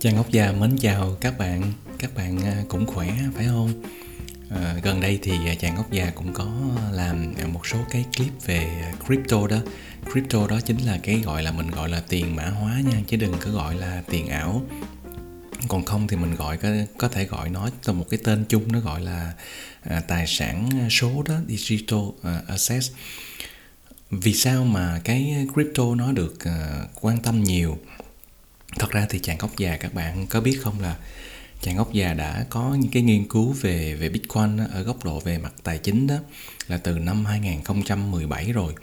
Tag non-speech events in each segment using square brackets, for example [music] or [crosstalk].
Trang Ngọc Gia mến chào các bạn. Các bạn à, cũng khỏe phải không? À, gần đây thì Chàng Ngọc Gia cũng có làm à, một số cái clip về crypto đó. Crypto đó chính là cái gọi là mình gọi là tiền mã hóa nha Chứ đừng có gọi là tiền ảo. Còn không thì mình gọi có, có thể gọi nó là một cái tên chung nó gọi là à, tài sản số đó digital à, assets. Vì sao mà cái crypto nó được à, quan tâm nhiều? Thật ra thì chàng ốc già các bạn có biết không là chàng ốc già đã có những cái nghiên cứu về về bitcoin đó, ở góc độ về mặt tài chính đó là từ năm 2017 rồi.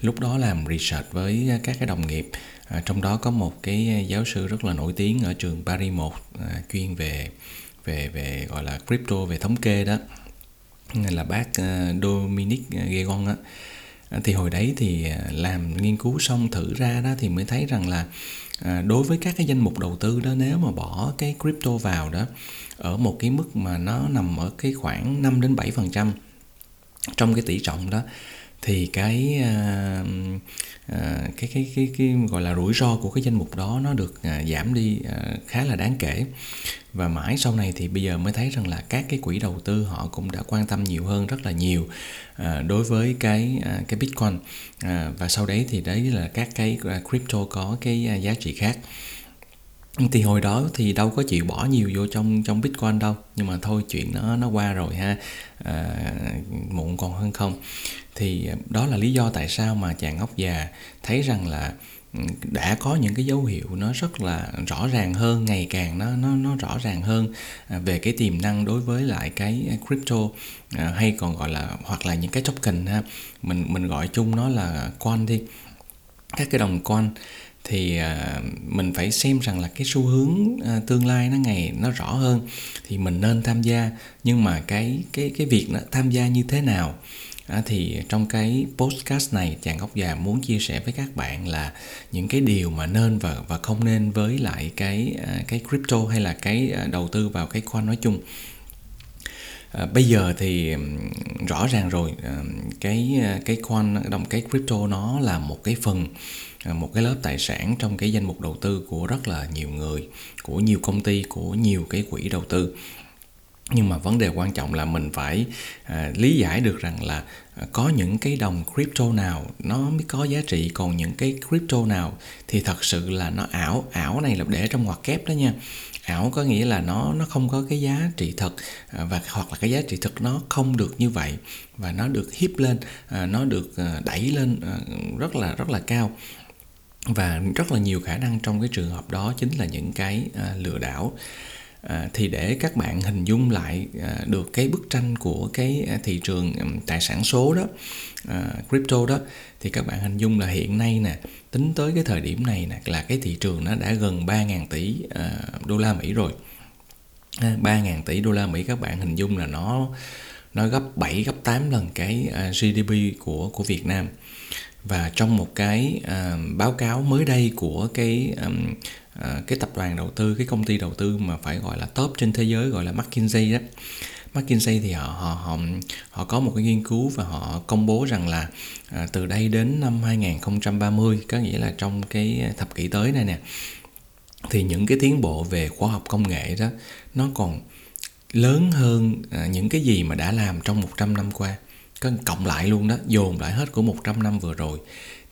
Lúc đó làm research với các cái đồng nghiệp à, trong đó có một cái giáo sư rất là nổi tiếng ở trường Paris 1 à, chuyên về về về gọi là crypto về thống kê đó là bác à, Dominic Gegon á. À, thì hồi đấy thì à, làm nghiên cứu xong thử ra đó thì mới thấy rằng là à, đối với các cái danh mục đầu tư đó nếu mà bỏ cái crypto vào đó ở một cái mức mà nó nằm ở cái khoảng 5 đến 7 phần trăm trong cái tỷ trọng đó thì cái uh, cái, cái cái cái gọi là rủi ro của cái danh mục đó nó được uh, giảm đi uh, khá là đáng kể. Và mãi sau này thì bây giờ mới thấy rằng là các cái quỹ đầu tư họ cũng đã quan tâm nhiều hơn rất là nhiều uh, đối với cái uh, cái bitcoin. Uh, và sau đấy thì đấy là các cái crypto có cái giá trị khác thì hồi đó thì đâu có chịu bỏ nhiều vô trong trong bitcoin đâu. Nhưng mà thôi chuyện nó nó qua rồi ha. À, muộn còn hơn không. Thì à, đó là lý do tại sao mà chàng ngốc già thấy rằng là ừ, đã có những cái dấu hiệu nó rất là rõ ràng hơn ngày càng nó nó nó rõ ràng hơn à, về cái tiềm năng đối với lại cái crypto à, hay còn gọi là hoặc là những cái token ha. Mình mình gọi chung nó là coin đi. Các cái đồng coin thì à, mình phải xem rằng là cái xu hướng à, tương lai nó ngày nó rõ hơn thì mình nên tham gia. Nhưng mà cái cái cái việc nó tham gia như thế nào à, thì trong cái podcast này chàng góc già muốn chia sẻ với các bạn là những cái điều mà nên và và không nên với lại cái à, cái crypto hay là cái đầu tư vào cái coin nói chung. À, bây giờ thì rõ ràng rồi à, cái à, cái coin đồng cái crypto nó là một cái phần à, một cái lớp tài sản trong cái danh mục đầu tư của rất là nhiều người của nhiều công ty của nhiều cái quỹ đầu tư. Nhưng mà vấn đề quan trọng là mình phải à, lý giải được rằng là có những cái đồng crypto nào nó mới có giá trị còn những cái crypto nào thì thật sự là nó ảo ảo này là để trong ngoặc kép đó nha ảo có nghĩa là nó nó không có cái giá trị thật à, và hoặc là cái giá trị thực nó không được như vậy, và nó được hiếp lên à, nó được à, đẩy lên rất là rất là cao. Và rất là nhiều khả năng trong cái trường hợp đó chính là những cái lừa đảo. À, thì để các bạn hình dung lại à, được cái bức tranh của cái à, thị trường tài sản số đó à, crypto đó thì các bạn hình dung là hiện nay nè tính tới cái thời điểm này nè là cái thị trường nó đã gần 3.000 tỷ à, đô la Mỹ rồi. À, 3.000 tỷ đô la Mỹ các bạn hình dung là nó nó gấp 7 gấp 8 lần cái à, GDP của của Việt Nam. Và trong một cái uh, báo cáo mới đây của cái um, À, cái tập đoàn đầu tư cái công ty đầu tư mà phải gọi là top trên thế giới gọi là McKinsey đó. McKinsey thì họ họ họ họ có một cái nghiên cứu và họ công bố rằng là à, từ đây đến năm 2030 có nghĩa là trong cái thập kỷ tới này nè thì những cái tiến bộ về khoa học công nghệ đó nó còn lớn hơn à, những cái gì mà đã làm trong 100 năm qua. Có cộng lại luôn đó dồn lại hết của 100 năm vừa rồi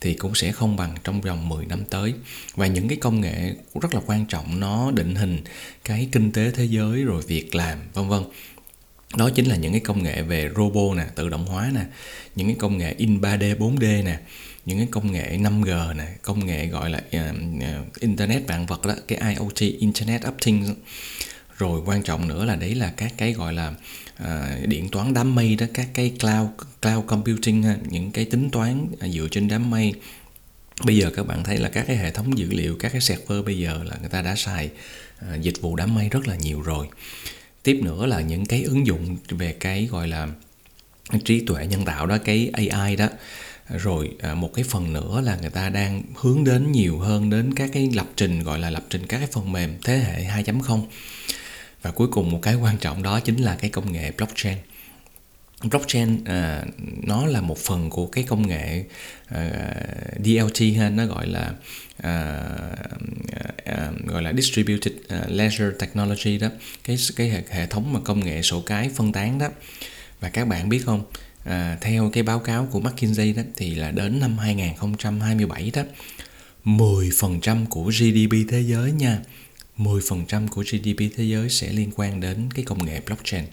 thì cũng sẽ không bằng trong vòng 10 năm tới. Và những cái công nghệ cũng rất là quan trọng nó định hình cái kinh tế thế giới rồi việc làm vân vân. Đó chính là những cái công nghệ về robot nè tự động hóa nè những cái công nghệ in 3D 4D nè những cái công nghệ 5G nè công nghệ gọi là uh, internet vạn vật đó cái IoT Internet of Things rồi quan trọng nữa là đấy là các cái gọi là à, điện toán đám mây đó các cái cloud cloud computing những cái tính toán à, dựa trên đám mây. Bây giờ các bạn thấy là các cái hệ thống dữ liệu các cái server bây giờ là người ta đã xài à, dịch vụ đám mây rất là nhiều rồi. Tiếp nữa là những cái ứng dụng về cái gọi là trí tuệ nhân tạo đó cái AI đó. Rồi à, một cái phần nữa là người ta đang hướng đến nhiều hơn đến các cái lập trình gọi là lập trình các cái phần mềm thế hệ 2.0 và cuối cùng một cái quan trọng đó chính là cái công nghệ blockchain. Blockchain à, nó là một phần của cái công nghệ à, DLT ha nó gọi là à, à, gọi là distributed à, ledger technology đó. Cái cái hệ, hệ thống mà công nghệ sổ cái phân tán đó. Và các bạn biết không à, theo cái báo cáo của McKinsey đó thì là đến năm 2027 đó 10% của GDP thế giới nha 10% của GDP thế giới sẽ liên quan đến cái công nghệ blockchain.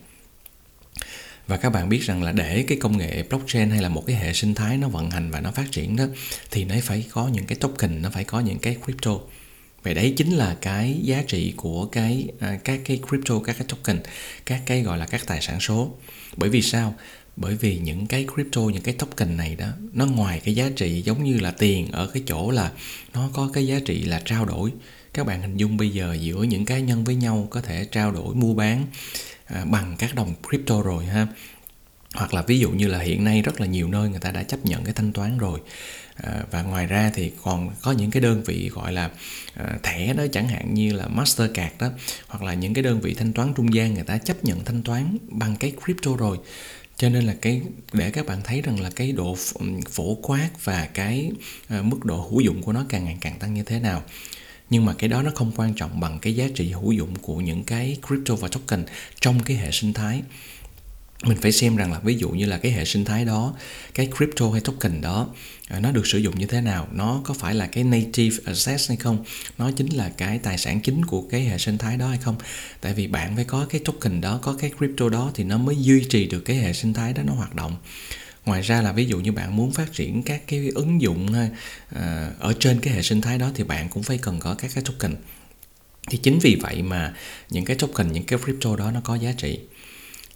Và các bạn biết rằng là để cái công nghệ blockchain hay là một cái hệ sinh thái nó vận hành và nó phát triển đó thì nó phải có những cái token nó phải có những cái crypto. Vậy đấy chính là cái giá trị của cái à, các cái crypto các cái token các cái gọi là các tài sản số. Bởi vì sao? Bởi vì những cái crypto những cái token này đó nó ngoài cái giá trị giống như là tiền ở cái chỗ là nó có cái giá trị là trao đổi các bạn hình dung bây giờ giữa những cá nhân với nhau có thể trao đổi mua bán à, bằng các đồng crypto rồi ha. Hoặc là ví dụ như là hiện nay rất là nhiều nơi người ta đã chấp nhận cái thanh toán rồi. À, và ngoài ra thì còn có những cái đơn vị gọi là à, thẻ đó chẳng hạn như là Mastercard đó hoặc là những cái đơn vị thanh toán trung gian người ta chấp nhận thanh toán bằng cái crypto rồi. Cho nên là cái để các bạn thấy rằng là cái độ phổ quát và cái à, mức độ hữu dụng của nó càng ngày càng tăng như thế nào nhưng mà cái đó nó không quan trọng bằng cái giá trị hữu dụng của những cái crypto và token trong cái hệ sinh thái. Mình phải xem rằng là ví dụ như là cái hệ sinh thái đó, cái crypto hay token đó à, nó được sử dụng như thế nào, nó có phải là cái native asset hay không, nó chính là cái tài sản chính của cái hệ sinh thái đó hay không. Tại vì bạn phải có cái token đó, có cái crypto đó thì nó mới duy trì được cái hệ sinh thái đó nó hoạt động ngoài ra là ví dụ như bạn muốn phát triển các cái ứng dụng à, ở trên cái hệ sinh thái đó thì bạn cũng phải cần có các cái token. Thì chính vì vậy mà những cái token những cái crypto đó nó có giá trị.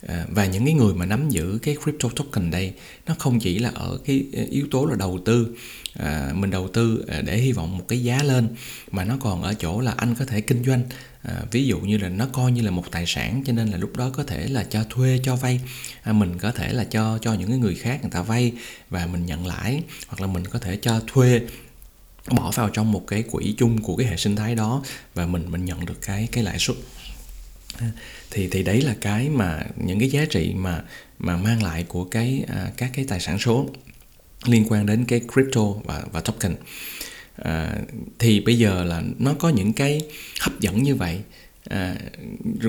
À, và những cái người mà nắm giữ cái crypto token đây nó không chỉ là ở cái ờ, yếu tố là đầu tư à, mình đầu tư à, để hy vọng một cái giá lên mà nó còn ở chỗ là anh có thể kinh doanh. À, ví dụ như là nó coi như là một tài sản cho nên là lúc đó có thể là cho thuê cho vay. À, mình có thể là cho cho những cái người khác người ta vay và mình nhận lãi hoặc là mình có thể cho thuê bỏ vào trong một cái quỹ chung của cái hệ sinh thái đó và mình mình nhận được cái cái lãi suất thì thì đấy là cái mà những cái giá trị mà mà mang lại của cái à, các cái tài sản số liên quan đến cái crypto và và token. À, thì bây giờ là nó có những cái hấp dẫn như vậy. À,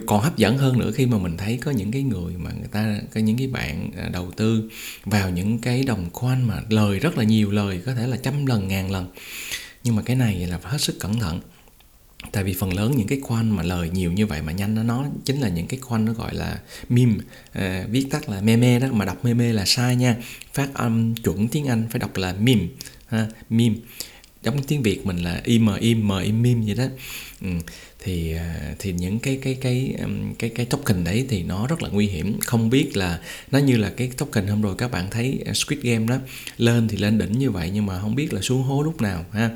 còn hấp dẫn hơn nữa khi mà mình thấy có những cái người mà người ta có những cái bạn à, đầu tư vào những cái đồng coin mà lời rất là nhiều lời có thể là trăm lần ngàn lần. Nhưng mà cái này là phải hết sức cẩn thận tại vì phần lớn những cái khoan mà lời nhiều như vậy mà nhanh nó nó chính là những cái khoan nó gọi là meme. À, viết tắt là meme đó mà đọc meme là sai nha. Phát âm chuẩn tiếng anh phải đọc là meme ha meme. Giống tiếng việt mình là im im im meme vậy đó. Ừ. thì à, thì những cái cái cái cái cái token đấy thì nó rất là nguy hiểm. Không biết là nó như là cái token hôm rồi các bạn thấy à, Squid Game đó lên thì lên đỉnh như vậy nhưng mà không biết là xuống hố lúc nào ha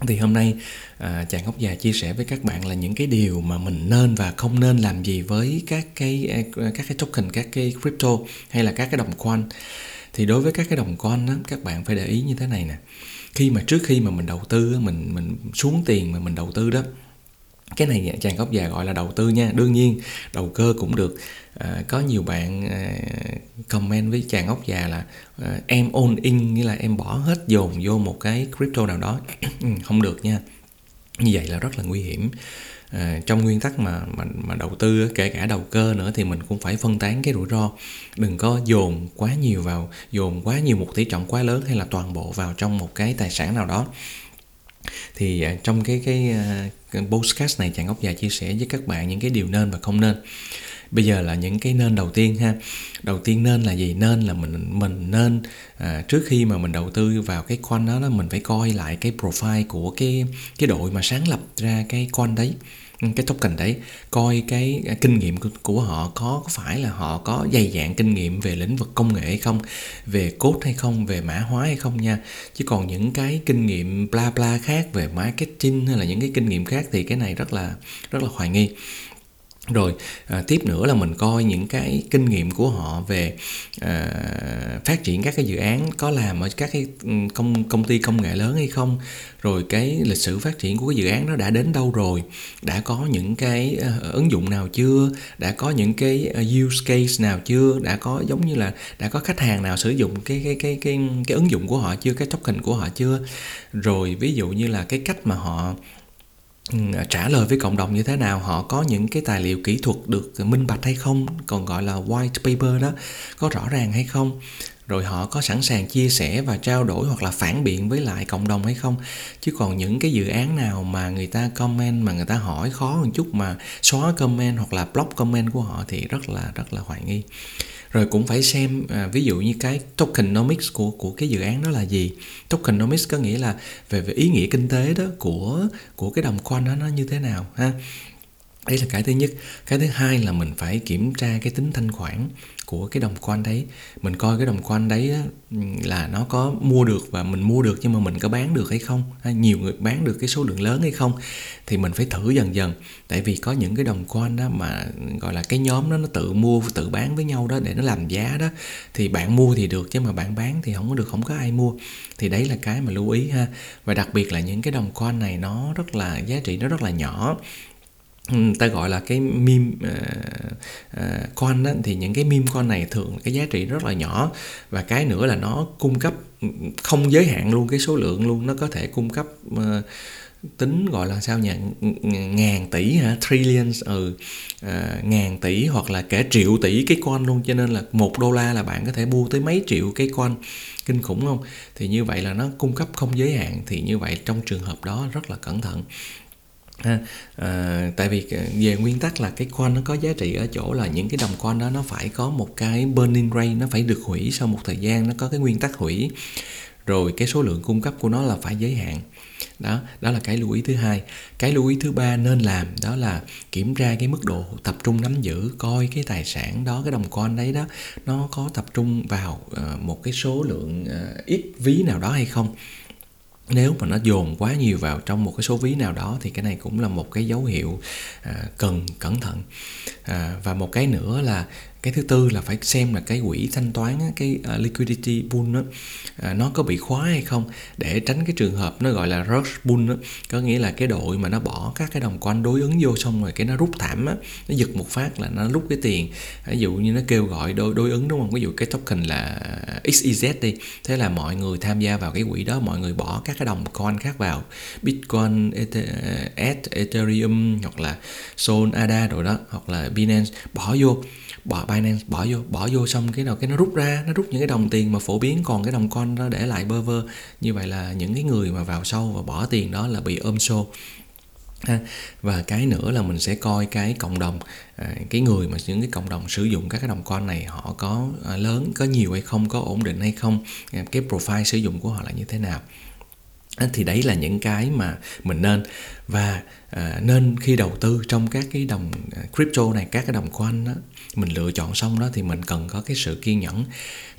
thì hôm nay à, chàng ngốc già chia sẻ với các bạn là những cái điều mà mình nên và không nên làm gì với các cái à, các cái token các cái crypto hay là các cái đồng coin. Thì đối với các cái đồng coin đó, các bạn phải để ý như thế này nè. Khi mà trước khi mà mình đầu tư mình mình xuống tiền mà mình đầu tư đó cái này chàng góc già gọi là đầu tư nha. Đương nhiên đầu cơ cũng được. À, có nhiều bạn à, comment với chàng góc già là à, em all in nghĩa là em bỏ hết dồn vô một cái crypto nào đó. [clears throat] Không được nha. Như vậy là rất là nguy hiểm. À, trong nguyên tắc mà mà mà đầu tư kể cả đầu cơ nữa thì mình cũng phải phân tán cái rủi ro. Đừng có dồn quá nhiều vào dồn quá nhiều một tỷ trọng quá lớn hay là toàn bộ vào trong một cái tài sản nào đó thì à, trong cái cái, à, cái podcast này chàng ốc già chia sẻ với các bạn những cái điều nên và không nên. Bây giờ là những cái nên đầu tiên ha. Đầu tiên nên là gì? Nên là mình mình nên à, trước khi mà mình đầu tư vào cái coin đó, đó mình phải coi lại cái profile của cái cái đội mà sáng lập ra cái coin đấy. Ừ, cái token đấy coi cái à, kinh nghiệm của, họ có, có phải là họ có dày dạn kinh nghiệm về lĩnh vực công nghệ hay không về code hay không về mã hóa hay không nha. Chứ còn những cái kinh nghiệm bla bla khác về marketing hay là những cái kinh nghiệm khác thì cái này rất là rất là hoài nghi rồi à, tiếp nữa là mình coi những cái kinh nghiệm của họ về à, phát triển các cái dự án có làm ở các cái ừ, công công ty công nghệ lớn hay không. Rồi cái lịch sử phát triển của cái dự án nó đã đến đâu rồi? Đã có những cái uh, ứng dụng nào chưa? Đã có những cái uh, use case nào chưa? Đã có giống như là đã có khách hàng nào sử dụng cái cái cái cái cái ứng dụng của họ chưa? Cái token của họ chưa? Rồi ví dụ như là cái cách mà họ Ừ, trả lời với cộng đồng như thế nào? Họ có những cái tài liệu kỹ thuật được minh bạch hay không? Còn gọi là white paper đó, có rõ ràng hay không? Rồi họ có sẵn sàng chia sẻ và trao đổi hoặc là phản biện với lại cộng đồng hay không? Chứ còn những cái dự án nào mà người ta comment, mà người ta hỏi khó một chút mà xóa comment hoặc là block comment của họ thì rất là rất là hoài nghi rồi cũng phải xem à, ví dụ như cái tokenomics của của cái dự án đó là gì. Tokenomics có nghĩa là về về ý nghĩa kinh tế đó của của cái đồng coin đó nó như thế nào ha? Đấy là cái thứ nhất. Cái thứ hai là mình phải kiểm tra cái tính thanh khoản của cái đồng coin đấy. Mình coi cái đồng coin đấy là nó có mua được và mình mua được nhưng mà mình có bán được hay không, hay nhiều người bán được cái số lượng lớn hay không, thì mình phải thử dần dần. Tại vì có những cái đồng coin đó mà, gọi là, cái nhóm đó nó tự mua, tự bán với nhau đó để nó làm giá đó, thì bạn mua thì được chứ mà bạn bán thì không có được không có ai mua. Thì đấy là cái mà lưu ý ha. Và đặc biệt là những cái đồng coin này nó rất là, giá trị nó rất là nhỏ. Ừ, ta gọi là cái meme uh, uh, coin đó, thì những cái meme coin này thường cái giá trị rất là nhỏ. Và cái nữa là nó cung cấp không giới hạn luôn cái số lượng luôn. Nó có thể cung cấp uh, tính gọi là sao nhỉ? Ngàn tỷ hả? Trillions ừ à, ngàn tỷ hoặc là cả triệu tỷ cái coin luôn. Cho nên là một đô la là bạn có thể mua tới mấy triệu cái coin. Kinh khủng không? Thì như vậy là nó cung cấp không giới hạn. Thì như vậy trong trường hợp đó rất là cẩn thận ha à, tại vì à, về nguyên tắc là cái coin nó có giá trị ở chỗ là những cái đồng coin đó nó phải có một cái burning rate nó phải được hủy sau một thời gian nó có cái nguyên tắc hủy. Rồi cái số lượng cung cấp của nó là phải giới hạn. Đó đó là cái lưu ý thứ hai. Cái lưu ý thứ ba nên làm đó là kiểm tra cái mức độ tập trung nắm giữ coi cái tài sản đó cái đồng coin đấy đó nó có tập trung vào uh, một cái số lượng uh, ít ví nào đó hay không nếu mà nó dồn quá nhiều vào trong một cái số ví nào đó thì cái này cũng là một cái dấu hiệu à, cần cẩn thận. À, và một cái nữa là cái thứ tư là phải xem là cái quỹ thanh toán cái uh, liquidity pool đó, à, nó có bị khóa hay không? Để tránh cái trường hợp nó gọi là rush pool đó. có nghĩa là cái đội mà nó bỏ các cái đồng coin đối ứng vô xong rồi cái nó rút thảm á nó giật một phát là nó rút cái tiền. Ví dụ như nó kêu gọi đối đối ứng đúng không? Ví dụ cái token là XYZ đi. Thế là mọi người tham gia vào cái quỹ đó mọi người bỏ các cái đồng coin khác vào. Bitcoin, Ethereum hoặc là Sol, ADA rồi đó hoặc là Binance bỏ vô. Bỏ Binance bỏ vô. Bỏ vô xong cái nào cái nó rút ra nó rút những cái đồng tiền mà phổ biến còn cái đồng coin nó để lại bơ vơ. Như vậy là những cái người mà vào sâu và bỏ tiền đó là bị ôm xô ha. và cái nữa là mình sẽ coi cái cộng đồng à, cái người mà những cái cộng đồng sử dụng các cái đồng coin này họ có à, lớn có nhiều hay không có ổn định hay không à, cái profile sử dụng của họ là như thế nào. À, thì đấy là những cái mà mình nên. Và à, nên khi đầu tư trong các cái đồng à, crypto này các cái đồng coin đó mình lựa chọn xong đó thì mình cần có cái sự kiên nhẫn.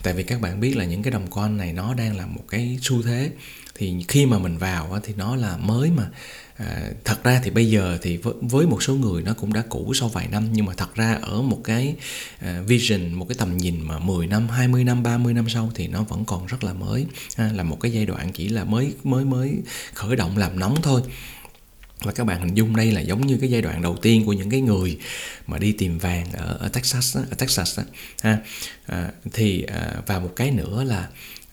Tại vì các bạn biết là những cái đồng coin này nó đang là một cái xu thế. Thì khi mà mình vào thì nó là mới mà à, thật ra thì bây giờ thì với, với một số người nó cũng đã cũ sau vài năm nhưng mà thật ra ở một cái à, vision một cái tầm nhìn mà 10 năm 20 năm 30 năm sau thì nó vẫn còn rất là mới. Ha, là một cái giai đoạn chỉ là mới mới mới khởi động làm nóng thôi. Và các bạn hình dung đây là giống như cái giai đoạn đầu tiên của những cái người mà đi tìm vàng ở, ở Texas ở Texas đó, ha à, thì à, và một cái nữa là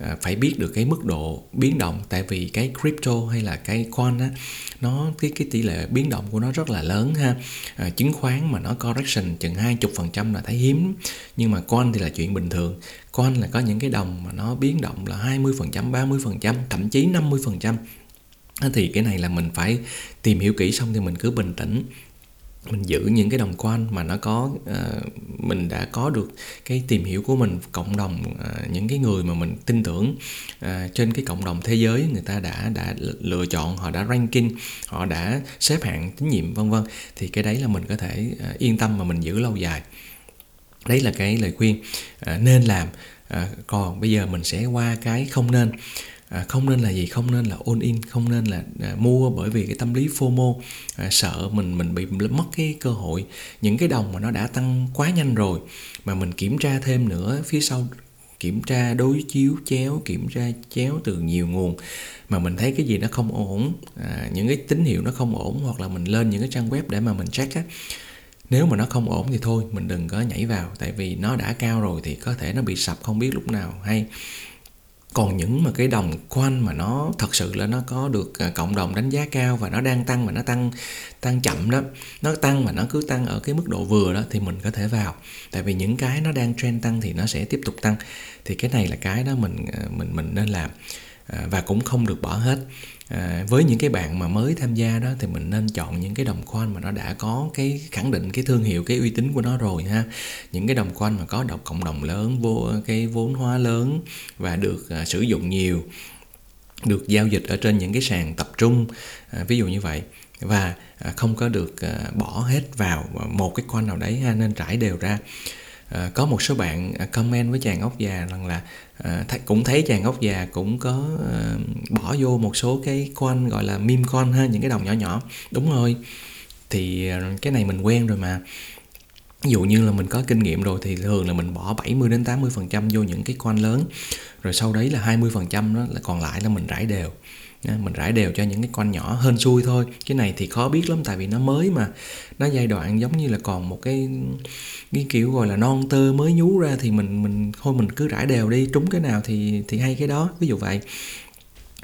À, phải biết được cái mức độ biến động. Tại vì cái crypto hay là cái coin á nó cái cái tỷ lệ biến động của nó rất là lớn ha. À, chứng khoán mà nó correction chừng hai chục phần trăm là thấy hiếm. Nhưng mà coin thì là chuyện bình thường. Coin là có những cái đồng mà nó biến động là 20 phần trăm 30 phần trăm thậm chí 50 phần trăm. Thì cái này là mình phải tìm hiểu kỹ xong thì mình cứ bình tĩnh mình giữ những cái đồng quan mà nó có uh, mình đã có được cái tìm hiểu của mình cộng đồng uh, những cái người mà mình tin tưởng uh, trên cái cộng đồng thế giới người ta đã đã lựa chọn họ đã ranking họ đã xếp hạng tín nhiệm vân vân thì cái đấy là mình có thể uh, yên tâm mà mình giữ lâu dài. Đấy là cái lời khuyên uh, nên làm. Uh, còn bây giờ mình sẽ qua cái không nên à, không nên là gì? Không nên là all in không nên là à, mua bởi vì cái tâm lý fomo. À, sợ mình mình bị mất cái cơ hội những cái đồng mà nó đã tăng quá nhanh rồi mà mình kiểm tra thêm nữa phía sau kiểm tra đối chiếu chéo kiểm tra chéo từ nhiều nguồn mà mình thấy cái gì nó không ổn à, những cái tín hiệu nó không ổn hoặc là mình lên những cái trang web để mà mình check á nếu mà nó không ổn thì thôi mình đừng có nhảy vào. Tại vì nó đã cao rồi thì có thể nó bị sập không biết lúc nào. Hay còn những mà cái đồng quanh mà nó thật sự là nó có được à, cộng đồng đánh giá cao và nó đang tăng mà nó tăng tăng chậm đó, nó tăng mà nó cứ tăng ở cái mức độ vừa đó thì mình có thể vào. Tại vì những cái nó đang trend tăng thì nó sẽ tiếp tục tăng. Thì cái này là cái đó mình à, mình mình nên làm à, và cũng không được bỏ hết à, với những cái bạn mà mới tham gia đó thì mình nên chọn những cái đồng coin mà nó đã có cái khẳng định cái thương hiệu cái uy tín của nó rồi ha. Những cái đồng coin mà có độc cộng đồng lớn vô cái vốn hóa lớn và được à, sử dụng nhiều được giao dịch ở trên những cái sàn tập trung à, ví dụ như vậy. Và à, không có được à, bỏ hết vào một cái coin nào đấy ha nên trải đều ra à, có một số bạn ờ, comment với chàng ốc già rằng là à, th- cũng thấy chàng ốc già cũng có à, bỏ vô một số cái coin gọi là meme coin ha những cái đồng nhỏ nhỏ. Đúng rồi. Thì cái này mình quen rồi mà. Ví dụ như là mình có kinh nghiệm rồi thì thường là mình bỏ 70 đến 80 phần trăm vô những cái coin lớn. Rồi sau đấy là 20 phần trăm đó là còn lại là mình rải đều mình rải đều cho những cái con nhỏ hơn xui thôi. Cái này thì khó biết lắm tại vì nó mới mà. Nó giai đoạn giống như là còn một cái cái kiểu gọi là non tơ mới nhú ra thì mình mình thôi mình cứ rải đều đi trúng cái nào thì thì hay cái đó ví dụ vậy.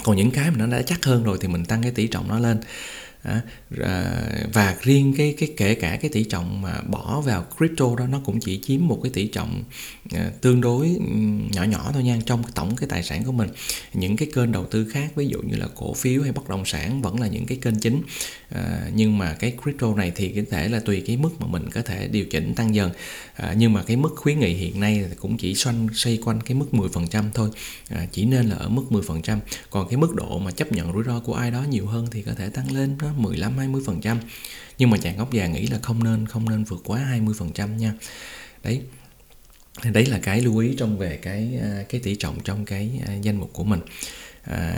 Còn những cái mà nó đã chắc hơn rồi thì mình tăng cái tỷ trọng nó lên. À, và riêng cái cái kể cả cái tỷ trọng mà bỏ vào crypto đó nó cũng chỉ chiếm một cái tỷ trọng Ờ, tương đối nhỏ nhỏ thôi nha trong tổng cái tài sản của mình. Những cái kênh đầu tư khác ví dụ như là cổ phiếu hay bất động sản vẫn là những cái kênh chính. À, nhưng mà cái crypto này thì có thể là tùy cái mức mà mình có thể điều chỉnh tăng dần. À, nhưng mà cái mức khuyến nghị hiện nay cũng chỉ xoay xoay quanh cái mức 10% thôi. À, chỉ nên là ở mức 10% còn cái mức độ mà chấp nhận rủi ro của ai đó nhiều hơn thì có thể tăng lên đó 15, 20% nhưng mà chàng gốc già nghĩ là không nên không nên vượt quá 20% nha. Đấy đấy là cái lưu ý trong về cái à, cái tỷ trọng trong cái à, danh mục của mình. À,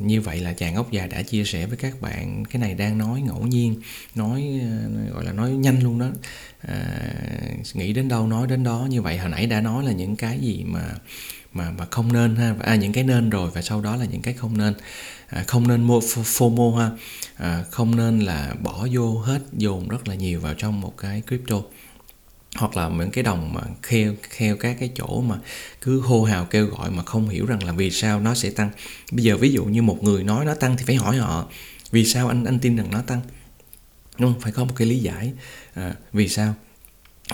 như vậy là chàng ốc già đã chia sẻ với các bạn cái này đang nói ngẫu nhiên nói à, gọi là nói nhanh luôn đó. À, nghĩ đến đâu nói đến đó. Như vậy hồi nãy đã nói là những cái gì mà mà mà không nên ha à, những cái nên rồi và sau đó là những cái không nên. À, không nên mua FOMO ha. À, không nên là bỏ vô hết dồn rất là nhiều vào trong một cái crypto hoặc là những cái đồng mà kheo kheo các cái chỗ mà cứ hô hào kêu gọi mà không hiểu rằng là vì sao nó sẽ tăng. Bây giờ ví dụ như một người nói nó tăng thì phải hỏi họ vì sao anh anh tin rằng nó tăng? Đúng không? Phải có một cái lý giải à, vì sao?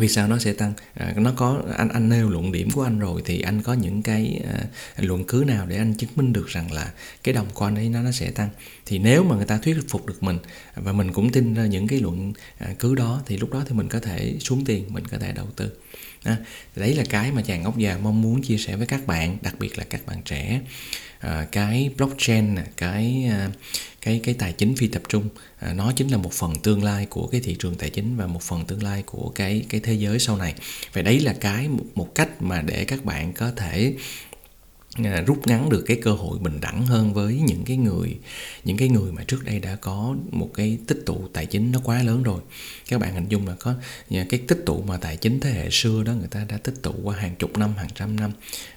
Vì sao nó sẽ tăng? À, nó có anh anh nêu luận điểm của anh rồi thì anh có những cái à, luận cứ nào để anh chứng minh được rằng là cái đồng quan ấy nó nó sẽ tăng. Thì nếu mà người ta thuyết phục được mình và mình cũng tin ra những cái luận à, cứ đó thì lúc đó thì mình có thể xuống tiền mình có thể đầu tư. À, đấy là cái mà chàng ngốc già mong muốn chia sẻ với các bạn đặc biệt là các bạn trẻ à, cái blockchain cái à, cái cái tài chính phi tập trung. À, nó chính là một phần tương lai của cái thị trường tài chính và một phần tương lai của cái cái thế giới sau này. Vậy đấy là cái một, một cách mà để các bạn có thể À, rút ngắn được cái cơ hội bình đẳng hơn với những cái người những cái người mà trước đây đã có một cái tích tụ tài chính nó quá lớn rồi. Các bạn hình dung là có cái tích tụ mà tài chính thế hệ xưa đó người ta đã tích tụ qua hàng chục năm hàng trăm năm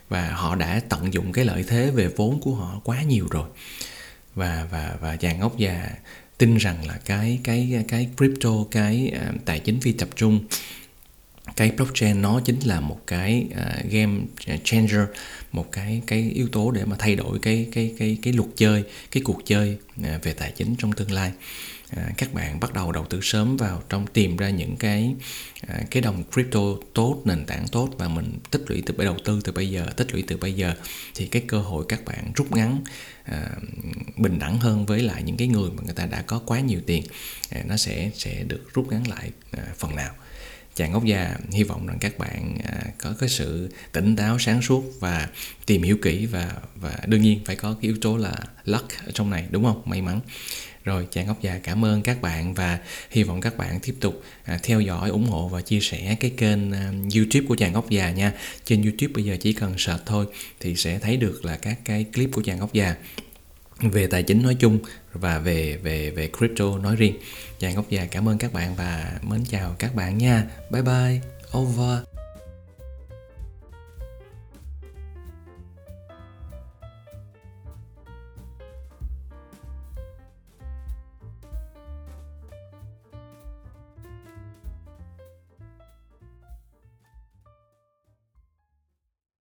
và họ đã tận dụng cái lợi thế về vốn của họ quá nhiều rồi. Và và và chàng ốc già tin rằng là cái cái cái crypto cái uh, tài chính phi tập trung cái blockchain nó chính là một cái uh, game à, changer một cái cái yếu tố để mà thay đổi cái cái cái cái luật chơi cái cuộc chơi uh, về tài chính trong tương lai. Uh, các bạn bắt đầu đầu tư sớm vào trong tìm ra những cái uh, cái đồng crypto tốt nền tảng tốt và mình tích lũy từ đầu tư từ bây giờ tích lũy từ bây giờ thì cái cơ hội các bạn rút ngắn uh, bình đẳng hơn với lại những cái người mà người ta đã có quá nhiều tiền uh, nó sẽ sẽ được rút ngắn lại uh, phần nào chàng ngốc già hy vọng rằng các bạn à, có cái sự tỉnh táo sáng suốt và tìm hiểu kỹ và và đương nhiên phải có cái yếu tố là luck ở trong này đúng không? May mắn. Rồi chàng ốc già cảm ơn các bạn và hy vọng các bạn tiếp tục à, theo dõi ủng hộ và chia sẻ cái kênh à, youtube của chàng ốc già nha. Trên youtube bây giờ chỉ cần search thôi thì sẽ thấy được là các cái clip của chàng ốc già về tài chính nói chung và về về về crypto nói riêng. Chàng ốc già cảm ơn các bạn và mến chào các bạn nha. Bye bye. Over.